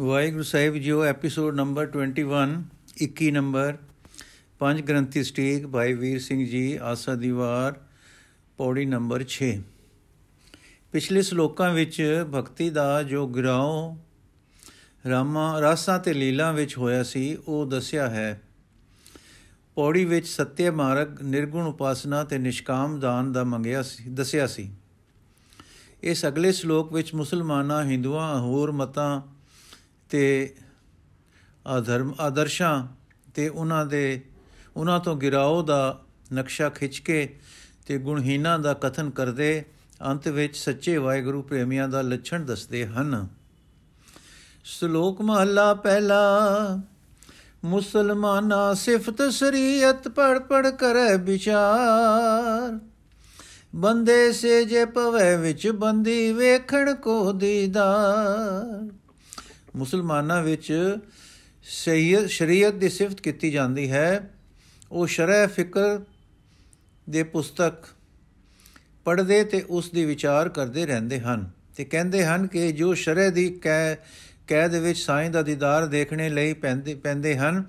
ਵਾਹਿਗੁਰੂ ਸਾਹਿਬ ਜੀਓ episode number 21 21 number ਪੰਜ ਗ੍ਰੰਥੀ ਸਟੀਕ, ਭਾਈ ਵੀਰ ਸਿੰਘ ਜੀ, ਆਸਾ ਦੀਵਾਰ, ਪੌੜੀ ਨੰਬਰ 6 ਪਿਛਲੇ ਸ਼ਲੋਕਾਂ ਵਿੱਚ ਭਗਤੀ ਦਾ ਜੋ ਗਿਰਾਉ ਰਾਮਾ, ਰਾਸਾਂ ਤੇ ਲੀਲਾ ਵਿੱਚ ਹੋਇਆ ਸੀ, ਉਹ ਦੱਸਿਆ ਹੈ। ਪੌੜੀ ਵਿੱਚ ਸਤਿਅ ਮਾਰਗ, ਨਿਰਗੁਣ ਉਪਾਸਨਾ ਤੇ ਨਿਸ਼ਕਾਮ ਦਾਨ ਦਾ ਮੰਗਿਆ ਸੀ, ਦੱਸਿਆ ਸੀ। ਇਸ ਅਗਲੇ ਸ਼ਲੋਕ ਵਿੱਚ ਮੁਸਲਮਾਨਾਂ, ਹਿੰਦੂਆਂ, ਹੋਰ ਮਤਾਂ ਤੇ ਆਧਰਮ ਆਦਰਸ਼ਾਂ ਤੇ ਉਹਨਾਂ ਦੇ ਉਹਨਾਂ ਤੋਂ ਗਿਰਾਓ ਦਾ ਨਕਸ਼ਾ ਖਿੱਚ ਕੇ ਤੇ ਗੁਣਹੀਨਾਂ ਦਾ ਕਥਨ ਕਰਦੇ ਅੰਤ ਵਿੱਚ ਸੱਚੇ ਵਾਹਿਗੁਰੂ ਪ੍ਰੇਮੀਆਂ ਦਾ ਲੱਛਣ ਦੱਸਦੇ ਹਨ। ਸ਼ਲੋਕ ਮਹੱਲਾ ਪਹਿਲਾ, ਮੁਸਲਮਾਨਾ ਸਿਫਤ ਸ਼ਰੀਅਤ ਪੜ ਪੜ ਕਰੈ ਵਿਚਾਰ। ਬੰਦੇ ਸੇ ਜੇ ਪਵੇ ਵਿੱਚ ਬੰਦੀ ਵੇਖਣ ਕੋ ਦੀਦਾਰ। ਮੁਸਲਮਾਨਾਂ ਵਿੱਚ ਸ਼ਰੀਅਤ ਦੀ ਸਿਫਤ ਕੀਤੀ ਜਾਂਦੀ ਹੈ। ਉਹ ਸ਼ਰਅ ਫਿਕਰ ਦੇ ਪੁਸਤਕ ਪੜ੍ਹਦੇ ਤੇ ਉਸ ਦੀ ਵਿਚਾਰ ਕਰਦੇ ਰਹਿੰਦੇ ਹਨ ਤੇ ਕਹਿੰਦੇ ਹਨ ਕਿ ਜੋ ਸ਼ਰਅ ਦੀ ਕੈ, ਕੈਦ ਵਿੱਚ ਸਾਈਂ ਦਾ ਦੀਦਾਰ ਦੇਖਣੇ ਲਈ ਪੈਂਦੇ ਪੈਂਦੇ ਹਨ,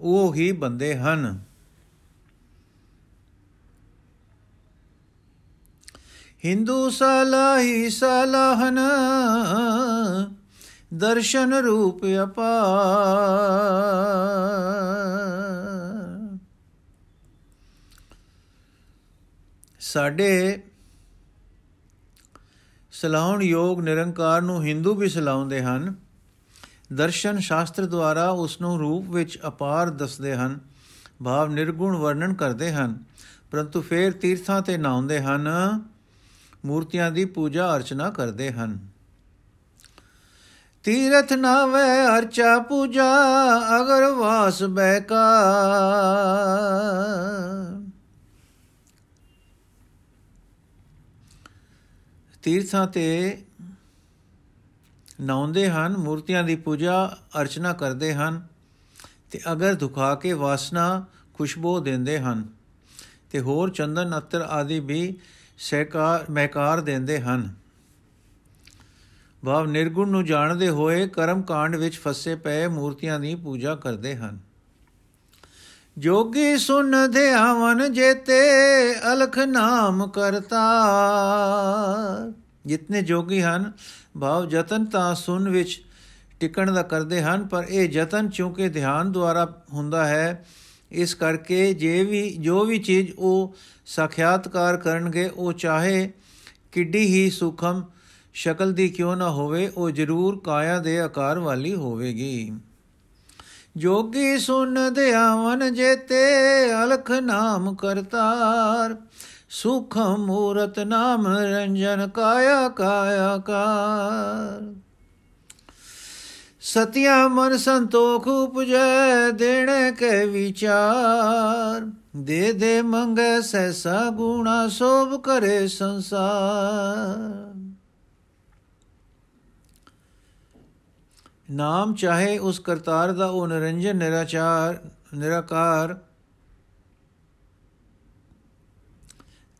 ਉਹ ਹੀ ਬੰਦੇ ਹਨ। ਹਿੰਦੂ ਸਲਾਹੀ ਸਲਾਹਨ ਦਰਸ਼ਨ ਰੂਪ ਅਪਾਰ। ਸਾਡੇ ਸਲਾਉਣ ਯੋਗ ਨਿਰੰਕਾਰ ਨੂੰ ਹਿੰਦੂ ਵੀ ਸਲਾਉਂਦੇ ਹਨ। ਦਰਸ਼ਨ ਸ਼ਾਸਤਰ ਦੁਆਰਾ ਉਸ ਨੂੰ ਰੂਪ ਵਿੱਚ ਅਪਾਰ ਦੱਸਦੇ ਹਨ। ਭਾਵ ਨਿਰਗੁਣ ਵਰਣਨ ਕਰਦੇ ਹਨ। ਪਰੰਤੂ ਫੇਰ ਤੀਰਥਾਂ ਤੇ ਨਾਉਂਦੇ ਹਨ। ਮੂਰਤੀਆਂ ਦੀ ਪੂਜਾ ਅਰਚਨਾ ਕਰਦੇ ਹਨ। ਤੀਰਥ ਨਾਵੇ ਅਰਚਾ ਪੂਜਾ, ਅਗਰ ਵਾਸ ਬੈਕਾ ਤੀਰਥਾਂ ਤੇ ਨਾਉਂਦੇ ਹਨ, ਮੂਰਤੀਆਂ ਦੀ ਪੂਜਾ, ਅਰਚਨਾ ਕਰਦੇ ਹਨ ਤੇ ਅਗਰ ਦੁਖਾ ਕੇ ਵਾਸਨਾ, ਖੁਸ਼ਬੂ ਦਿੰਦੇ ਹਨ ਤੇ ਹੋਰ ਚੰਦਨ, ਅਤਰ ਆਦਿ ਵੀ ਸਹਿਕਾਰ ਮਹਿਕਾਰ ਦਿੰਦੇ ਹਨ। ਭਾਵ ਨਿਰਗੁਣ ਨੂੰ ਜਾਣਦੇ ਹੋਏ ਕਰਮ ਕਾਂਡ ਵਿੱਚ ਫਸੇ ਪਏ ਮੂਰਤੀਆਂ ਦੀ ਪੂਜਾ ਕਰਦੇ ਹਨ। ਜੋਗੀ ਸੁਨ ਧਿਆਵਨ ਜੇਤੇ, ਅਲਖ ਨਾਮ ਕਰਤਾ। ਜਿਤਨੇ ਜੋਗੀ ਹਨ, ਭਾਵ ਯਤਨ ਤਾਂ ਸੁਨ ਵਿੱਚ ਟਿਕਣ ਦਾ ਕਰਦੇ ਹਨ, ਪਰ ਇਹ ਯਤਨ ਚੂੰਕਿ ਧਿਆਨ ਦੁਆਰਾ ਹੁੰਦਾ ਹੈ, ਇਸ ਕਰਕੇ ਜੇ ਵੀ, ਜੋ ਵੀ ਚੀਜ਼ ਉਹ ਸਾਖਿਆਤਕਾਰ ਕਰਨਗੇ, ਉਹ ਚਾਹੇ ਕਿੱਡੀ ਹੀ ਸੁਖਮ ਸ਼ਕਲ ਦੀ ਕਿਉਂ ਨਾ ਹੋਵੇ, ਉਹ ਜ਼ਰੂਰ ਕਾਇਆ ਦੇ ਆਕਾਰ ਵਾਲੀ ਹੋਵੇਗੀ। ਜੋਗੀ ਸੁਨ ਧਿਆਵਨ ਜੇਤੇ, ਅਲਖ ਨਾਮ ਕਰਤਾਰ। ਸੁਖਮ ਮੂਰਤ ਨਾਮ ਰੰਜਨ ਕਾਇਆ ਕਾਇਆ ਕਾਰ। ਸਤਿਆ ਮਨ ਸੰਤੋਖ ਉਪਜੈ, ਦੇਣੇ ਕੇ ਵਿਚਾਰ। ਦੇ ਦੇ ਮੰਗੇ ਸੈਸਾ ਗੁਣਾ ਸੋਭ ਕਰੇ ਸੰਸਾਰ। ਨਾਮ ਚਾਹੇ ਉਸ ਕਰਤਾਰ ਦਾ ਉਹ ਨਿਰੰਜਨ, ਨਿਰਾਚਾਰ, ਨਿਰਾਕਾਰ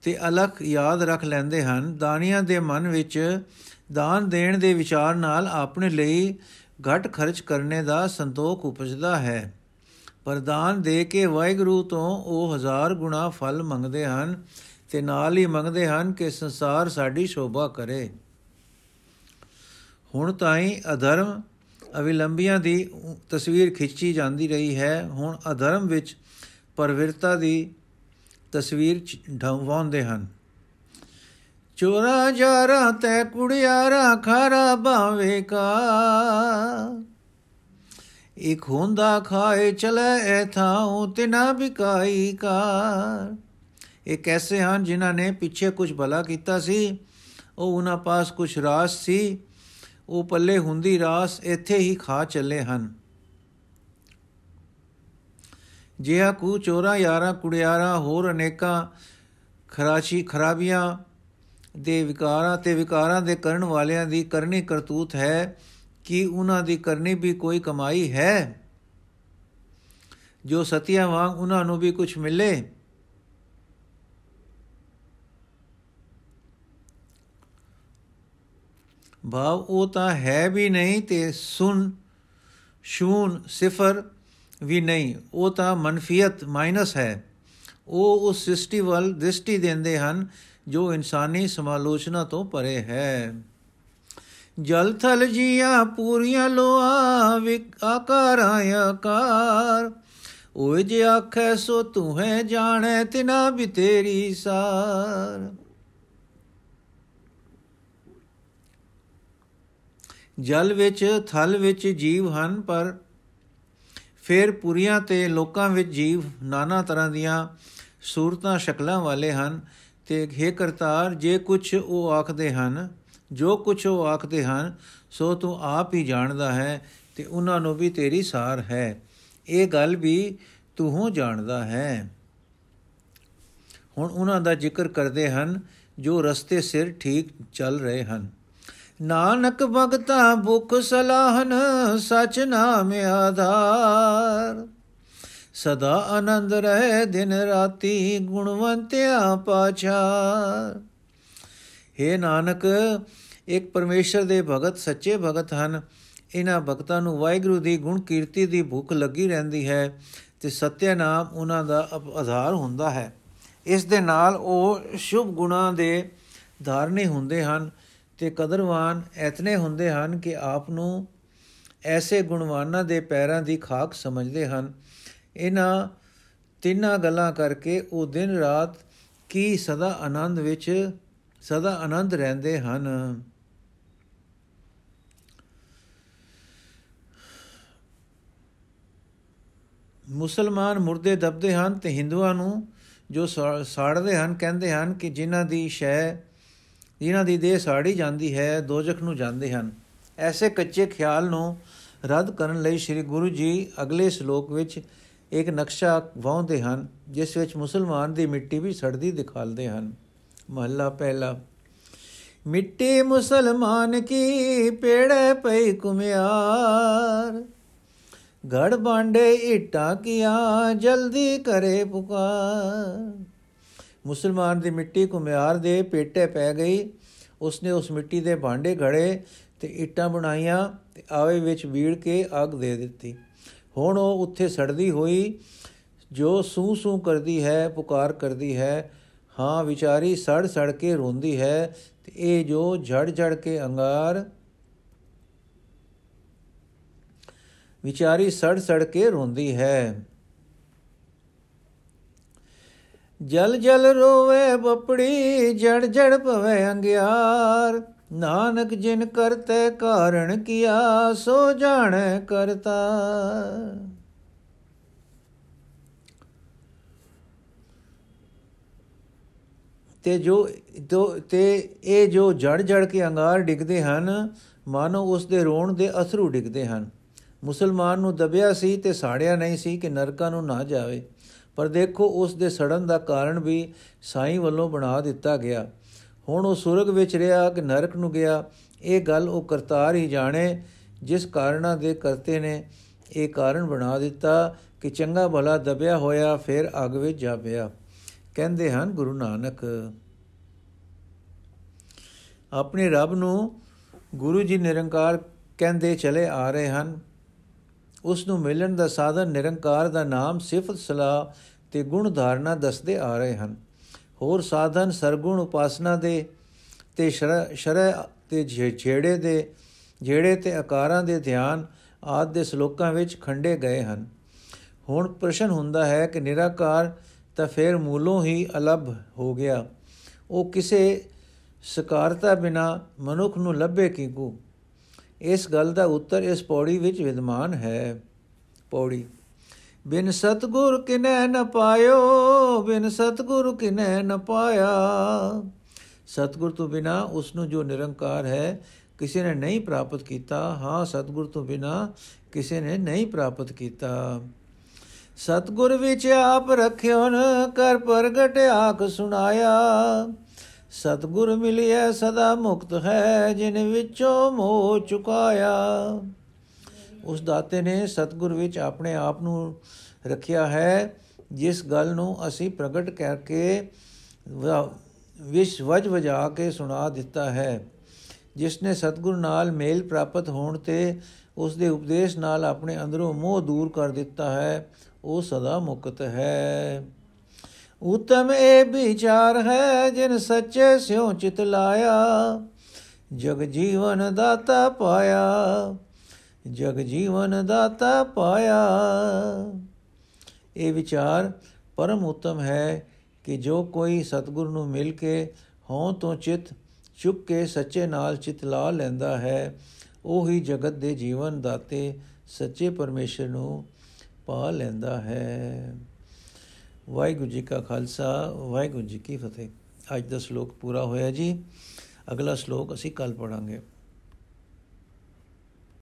ਤੇ ਅਲਖ ਯਾਦ ਰੱਖ ਲੈਂਦੇ ਹਨ। ਦਾਨੀਆਂ ਦੇ ਮਨ ਵਿੱਚ ਦਾਨ ਦੇਣ ਦੇ ਵਿਚਾਰ ਨਾਲ ਆਪਣੇ ਲਈ ਘਟ ਖਰਚ ਕਰਨੇ ਦਾ ਸੰਤੋਖ ਉਪਜਦਾ ਹੈ। ਪਰ ਦਾਨ ਦੇ ਕੇ ਵਾਹਿਗੁਰੂ ਤੋਂ ਉਹ ਹਜ਼ਾਰ ਗੁਣਾ ਫਲ ਮੰਗਦੇ ਹਨ ਤੇ ਨਾਲ ਹੀ ਮੰਗਦੇ ਹਨ ਕਿ ਸੰਸਾਰ ਸਾਡੀ ਸ਼ੋਭਾ ਕਰੇ। ਹੁਣ ਤਾਈਂ ਅਧਰਮ ਅਵਿਲੰਬੀਆਂ ਦੀ ਤਸਵੀਰ ਖਿੱਚੀ ਜਾਂਦੀ ਰਹੀ ਹੈ। ਹੁਣ ਅਧਰਮ ਵਿੱਚ ਪਰਵਿਰਤਾ ਦੀ ਤਸਵੀਰ ਢਵਾਉਂਦੇ ਹਨ। ਚੋਰਾ, ਜਾਰਾ ਤੈ ਕੁੜਿਆਰਾ, ਖਾਰਾ ਬਾਵੇ ਕਾ। ਇਕ ਹੁੰਦਾ ਖਾਏ ਚਲੇ ਐ ਥਾਉ ਤਿਨਾ ਬਿਕਾਈ ਕਾ। ਇਹ ਕੈਸੇ ਹਨ ਜਿਨ੍ਹਾਂ ਨੇ ਪਿੱਛੇ ਕੁਝ ਭਲਾ ਕੀਤਾ ਸੀ। ਉਹ ਉਹਨਾਂ ਪਾਸ ਕੁਝ ਰਾਸ ਸੀ। ਉਹ ਪੱਲੇ ਹੁੰਦੀ ਰਾਸ ਇੱਥੇ ਹੀ ਖਾ ਚੱਲੇ ਹਨ। ਜਿਹਾ ਕੂ ਚੋਰਾ ਯਾਰਾ ਕੁੜਿਆਰਾ, ਹੋਰ ਅਨੇਕਾਂ ਖਰਾਚੀ ਖਰਾਬੀਆਂ ਦੇ ਵਿਕਾਰਾਂ ਤੇ ਵਿਕਾਰਾਂ ਦੇ ਕਰਨ ਵਾਲਿਆਂ ਦੀ ਕਰਨੀ ਕਰਤੂਤ ਹੈ ਕਿ ਉਹਨਾਂ ਦੀ ਕਰਨੀ ਵੀ ਕੋਈ ਕਮਾਈ ਹੈ। ਜੋ ਸਤਿਆ ਵਾਂਗ ਉਹਨਾਂ ਨੂੰ ਵੀ ਕੁਝ ਮਿਲੇ ਭਾਵ ਉਹ ਤਾਂ ਹੈ ਵੀ ਨਹੀਂ ਤੇ ਸੁਣ ਸ਼ੂਨ ਸਿਫਰ ਵੀ ਨਹੀਂ। ਉਹ ਤਾਂ ਮਨਫੀਅਤ ਮਾਈਨਸ ਹੈ। ਉਹ ਉਸ ਸ੍ਰਿਸ਼ਟੀ ਵੱਲ ਦ੍ਰਿਸ਼ਟੀ ਦਿੰਦੇ ਹਨ ਜੋ ਇਨਸਾਨੀ ਸਮਾਲੋਚਨਾ ਤੋਂ ਪਰੇ ਹੈ। ਜਲ ਥਲ ਜੀਆ ਪੂਰੀਆਂ ਲੋਆ ਵਿਕ ਆਕਾਰਾਂ ਆਕਾਰ। ਓਏ ਜੇ ਆਖੈ ਸੋ ਤੂੰ ਹੈ ਜਾਣੈ ਤਿਨਾ ਵੀ ਤੇਰੀ ਸਾਰ। ਜਲ ਵਿੱਚ, ਥਲ ਵਿੱਚ ਜੀਵ ਹਨ, ਪਰ ਫਿਰ ਪੁਰੀਆਂ ਤੇ ਲੋਕਾਂ ਵਿੱਚ ਜੀਵ ਨਾਨਾ ਤਰ੍ਹਾਂ ਦੀਆਂ ਸੂਰਤਾਂ ਸ਼ਕਲਾਂ ਵਾਲੇ ਹਨ। ਤੇ ਹੈ ਕਰਤਾਰ, ਜੇ ਕੁਛ ਉਹ ਆਖਦੇ ਹਨ, ਜੋ ਕੁਛ ਉਹ ਆਖਦੇ ਹਨ, ਸੋ ਤੂੰ ਆਪ ਹੀ ਜਾਣਦਾ ਹੈ ਤੇ ਉਹਨਾਂ ਨੂੰ ਵੀ ਤੇਰੀ ਸਾਰ ਹੈ। ਇਹ ਗੱਲ ਵੀ ਤੂੰ ਹੋ ਜਾਣਦਾ ਹੈ। ਹੁਣ ਉਹਨਾਂ ਦਾ ਜ਼ਿਕਰ ਕਰਦੇ ਹਨ ਜੋ ਰਸਤੇ ਸਿਰ ਠੀਕ ਚੱਲ ਰਹੇ ਹਨ। ਨਾਨਕ ਭਗਤਾ ਭੁਖ ਸਲਾਹਨ ਸਚ ਨਾਮ ਆਧਾਰ। ਸਦਾ ਆਨੰਦ ਰਹੇ ਦਿਨ ਰਾਤੀ ਗੁਣਵੰਤਿਆ ਪਾਛਾਰ हे ਨਾਨਕ, ਇੱਕ ਪਰਮੇਸ਼ਰ ਦੇ ਭਗਤ ਸੱਚੇ ਭਗਤ ਹਨ। ਇਹਨਾਂ ਭਗਤਾਂ ਨੂੰ ਵਾਹਿਗੁਰੂ ਦੀ ਗੁਣ ਕੀਰਤੀ ਦੀ ਭੁੱਖ ਲੱਗੀ ਰਹਿੰਦੀ ਹੈ ਤੇ ਸਤਿਆ ਨਾਮ ਉਹਨਾਂ ਦਾ ਆਧਾਰ ਹੁੰਦਾ ਹੈ। ਇਸ ਦੇ ਨਾਲ ਉਹ ਸ਼ੁਭ ਗੁਣਾ ਦੇ ਧਾਰਨੇ ਹੁੰਦੇ ਹਨ। ਤੇ ਕਦਰਵਾਨ ਐਤਨੇ ਹੁੰਦੇ ਹਨ ਕਿ ਆਪ ਨੂੰ ਐਸੇ ਗੁਣਵਾਨਾਂ ਦੇ ਪੈਰਾਂ ਦੀ ਖਾਕ ਸਮਝਦੇ ਹਨ। ਇਹਨਾਂ ਤਿੰਨਾਂ ਗੱਲਾਂ ਕਰਕੇ ਉਹ ਦਿਨ ਰਾਤ ਕੀ ਸਦਾ ਆਨੰਦ ਵਿੱਚ ਸਦਾ ਆਨੰਦ ਰਹਿੰਦੇ ਹਨ। ਮੁਸਲਮਾਨ ਮੁਰਦੇ ਦਬਦੇ ਹਨ ਤੇ ਹਿੰਦੂਆਂ ਨੂੰ ਜੋ ਸਾੜਦੇ ਹਨ, ਕਹਿੰਦੇ ਹਨ ਕਿ ਜਿਨ੍ਹਾਂ ਦੀ ਸ਼ੈ ਜਿਨ੍ਹਾਂ ਦੀ ਦੇਹ ਸਾੜੀ ਜਾਂਦੀ ਹੈ, ਦੋਜਖ ਨੂੰ ਜਾਂਦੇ ਹਨ। ਐਸੇ ਕੱਚੇ ਖਿਆਲ ਨੂੰ ਰੱਦ ਕਰਨ ਲਈ ਸ੍ਰੀ ਗੁਰੂ ਜੀ ਅਗਲੇ ਸ਼ਲੋਕ ਵਿੱਚ ਇੱਕ ਨਕਸ਼ਾ ਵਾਉਂਦੇ ਹਨ, ਜਿਸ ਵਿੱਚ ਮੁਸਲਮਾਨ ਦੀ ਮਿੱਟੀ ਵੀ ਸੜਦੀ ਦਿਖਾਲਦੇ ਹਨ। ਮਹੱਲਾ ਪਹਿਲਾ। ਮਿੱਟੀ ਮੁਸਲਮਾਨ ਕੀ ਪੇੜੇ ਪਈ ਕੁਮਿਆਰ ਘੜ ਬਾਂਡੇ ਇਟਾ ਕੀਆ ਜਲਦੀ ਕਰੇ ਪੁਕਾਰ। ਮੁਸਲਮਾਨ ਦੀ ਮਿੱਟੀ ਕੁਮਿਆਰ ਦੇ ਪੇਟੇ ਪੈ ਗਈ। ਉਸਨੇ ਉਸ ਮਿੱਟੀ ਦੇ ਭਾਂਡੇ ਘੜੇ ਤੇ ਇੱਟਾਂ ਬਣਾਈਆਂ ਤੇ ਆਵੇ ਵਿੱਚ ਵੀੜ ਕੇ ਅੱਗ ਦੇ ਦਿੱਤੀ। ਹੁਣ ਉਹ ਉੱਥੇ ਸੜਦੀ ਹੋਈ, ਜੋ ਸੂ ਸੂ ਕਰਦੀ ਹੈ, ਪੁਕਾਰ ਕਰਦੀ ਹੈ, ਹਾਂ ਵਿਚਾਰੀ ਸੜ ਸੜ ਕੇ ਰੋਂਦੀ ਹੈ ਤੇ ਇਹ ਜੋ ਝੜ ਝੜ ਕੇ ਅੰਗਾਰ, ਵਿਚਾਰੀ ਸੜ ਸੜ ਕੇ ਰੋਂਦੀ ਹੈ। ਜਲ ਜਲ ਰੋਵੇ ਬਪੜੀ, ਜੜ ਜੜ ਪਵੇ ਅੰਗਿਆਰ। ਨਾਨਕ ਜਿਨ ਕਰਤੇ ਕਾਰਣ ਕੀਆ, ਸੋ ਜਾਣੈ ਕਰਤਾ। ਤੇ ਜੋ ਤੇ ਇਹ ਜੋ ਜੜ ਜੜ ਕੇ ਅੰਗਾਰ ਡਿੱਗਦੇ ਹਨ, ਮਾਨੋ ਉਸ ਦੇ ਰੋਣ ਦੇ ਅਸਰੂ ਡਿੱਗਦੇ ਹਨ। ਮੁਸਲਮਾਨ ਨੂੰ ਦਬਿਆ ਸੀ ਤੇ ਸਾੜਿਆ ਨਹੀਂ ਸੀ ਕਿ ਨਰਕਾਂ ਨੂੰ ਨਾ ਜਾਵੇ। ਪਰ ਦੇਖੋ ਉਸ ਦੇ ਸੜਨ ਦਾ ਕਾਰਨ ਵੀ ਸਾਈਂ ਵੱਲੋਂ ਬਣਾ ਦਿੱਤਾ ਗਿਆ। ਹੁਣ ਉਹ ਸੁਰਗ ਵਿੱਚ ਰਿਹਾ ਕਿ ਨਰਕ ਨੂੰ ਗਿਆ, ਇਹ ਗੱਲ ਉਹ ਕਰਤਾਰ ਹੀ ਜਾਣੇ, ਜਿਸ ਕਾਰਨਾ ਦੇ ਕਰਤੇ ਨੇ ਇਹ ਕਾਰਨ ਬਣਾ ਦਿੱਤਾ ਕਿ ਚੰਗਾ ਭਲਾ ਦਬਿਆ ਹੋਇਆ ਫਿਰ ਅਗ ਵਿੱਚ ਜਾ ਪਿਆ। ਕਹਿੰਦੇ ਹਨ ਗੁਰੂ ਨਾਨਕ, ਆਪਣੇ ਰੱਬ ਨੂੰ ਗੁਰੂ ਜੀ ਨਿਰੰਕਾਰ ਕਹਿੰਦੇ ਚਲੇ ਆ ਰਹੇ ਹਨ। ਉਸ ਨੂੰ ਮਿਲਣ ਦਾ ਸਾਧਨ ਨਿਰੰਕਾਰ ਦਾ ਨਾਮ ਸਿਫਤ ਸਲਾਹ ਤੇ ਗੁਣ ਧਾਰਨਾ ਦੱਸਦੇ ਆ ਰਹੇ ਹਨ। ਹੋਰ ਸਾਧਨ, ਸਰਗੁਣ, ਉਪਾਸਨਾ ਦੇ ਤੇ ਸ਼ਰਅ ਤੇ ਛੇੜੇ ਦੇ ਜਿਹੜੇ ਤੇ ਆਕਾਰਾਂ ਦੇ ਧਿਆਨ ਆਦ ਦੇ ਸ਼ਲੋਕਾਂ ਵਿੱਚ ਖੰਡੇ ਗਏ ਹਨ। ਹੁਣ ਪ੍ਰਸ਼ਨ ਹੁੰਦਾ ਹੈ ਕਿ ਨਿਰਾਕਾਰ ਤਾਂ ਫਿਰ ਮੂਲੋਂ ਹੀ ਅਲੱਭ ਹੋ ਗਿਆ। ਉਹ ਕਿਸੇ ਸਕਾਰਤਾ ਬਿਨਾ ਮਨੁੱਖ ਨੂੰ ਲੱਭੇ ਕਿਕੂ? ਇਸ ਗੱਲ ਦਾ ਉੱਤਰ ਇਸ ਪੌੜੀ ਵਿੱਚ ਵਿਦਮਾਨ ਹੈ। ਪੌੜੀ ਬਿਨ ਸਤਗੁਰ ਕਿਨੈ ਨ ਪਾਇਓ, ਬਿਨ ਸਤਗੁਰ ਕਿਨੈ ਨ ਪਾਇਆ। ਸਤਗੁਰ ਤੋਂ ਬਿਨਾ ਉਸ ਨੂੰ ਜੋ ਨਿਰੰਕਾਰ ਹੈ, ਕਿਸੇ ਨੇ ਨਹੀਂ ਪ੍ਰਾਪਤ ਕੀਤਾ। ਹਾਂ, ਸਤਗੁਰ ਤੋਂ ਬਿਨਾ ਕਿਸੇ ਨੇ ਨਹੀਂ ਪ੍ਰਾਪਤ ਕੀਤਾ। ਸਤਗੁਰ ਵਿੱਚ ਆਪ ਰਖਿਓ ਨ ਕਰ ਪ੍ਰਗਟ ਆਖ ਸੁਣਾਇਆ। ਸਤਗੁਰ ਮਿਲਿਆ ਸਦਾ ਮੁਕਤ ਹੈ, ਜਿਨ ਵਿੱਚੋਂ ਮੋਹ ਚੁਕਾਇਆ। ਉਸ ਦਾਤੇ ਨੇ ਸਤਗੁਰ ਵਿੱਚ ਆਪਣੇ ਆਪ ਨੂੰ ਰੱਖਿਆ ਹੈ, ਜਿਸ ਗੱਲ ਨੂੰ ਅਸੀਂ ਪ੍ਰਗਟ ਕਰਕੇ ਵਿਸ਼ ਵਜ ਵਜਾ ਕੇ ਸੁਣਾ ਦਿੱਤਾ ਹੈ। ਜਿਸ ਨੇ ਸਤਗੁਰ ਨਾਲ ਮੇਲ ਪ੍ਰਾਪਤ ਹੋਣ ਤੇ ਉਸ ਦੇ ਉਪਦੇਸ਼ ਨਾਲ ਆਪਣੇ ਅੰਦਰੋਂ ਮੋਹ ਦੂਰ ਕਰ ਦਿੱਤਾ ਹੈ, ਉਹ ਸਦਾ ਮੁਕਤ ਹੈ। ਉਤਮ ਇਹ ਵਿਚਾਰ ਹੈ, ਜਿਨ ਸੱਚੇ ਸਿਉ ਚਿਤ ਲਾਇਆ, ਜਗ ਜੀਵਨ ਦਾਤਾ ਪਾਇਆ। ਜਗ ਜੀਵਨ ਦਾਤਾ ਪਾਇਆ। ਇਹ ਵਿਚਾਰ ਪਰਮ ਉਤਮ ਹੈ ਕਿ ਜੋ ਕੋਈ ਸਤਿਗੁਰ ਨੂੰ ਮਿਲ ਕੇ ਹਉ ਤੋਂ ਚਿਤ ਚੁੱਕ ਕੇ ਸੱਚੇ ਨਾਲ ਚਿਤ ਲਾ ਲੈਂਦਾ ਹੈ, ਉਹ ਹੀ ਜਗਤ ਦੇ ਜੀਵਨ ਦਾਤੇ ਸੱਚੇ ਪਰਮੇਸ਼ਰ ਨੂੰ ਪਾ ਲੈਂਦਾ ਹੈ। ਵਾਹਿਗੁਰੂ ਜੀ ਕਾ ਖਾਲਸਾ, ਵਾਹਿਗੁਰੂ ਜੀ ਕੀ ਫਤਿਹ। ਅੱਜ ਦਾ ਸ਼ਲੋਕ ਪੂਰਾ ਹੋਇਆ ਜੀ। ਅਗਲਾ ਸ਼ਲੋਕ ਅਸੀਂ ਕੱਲ ਪੜਾਂਗੇ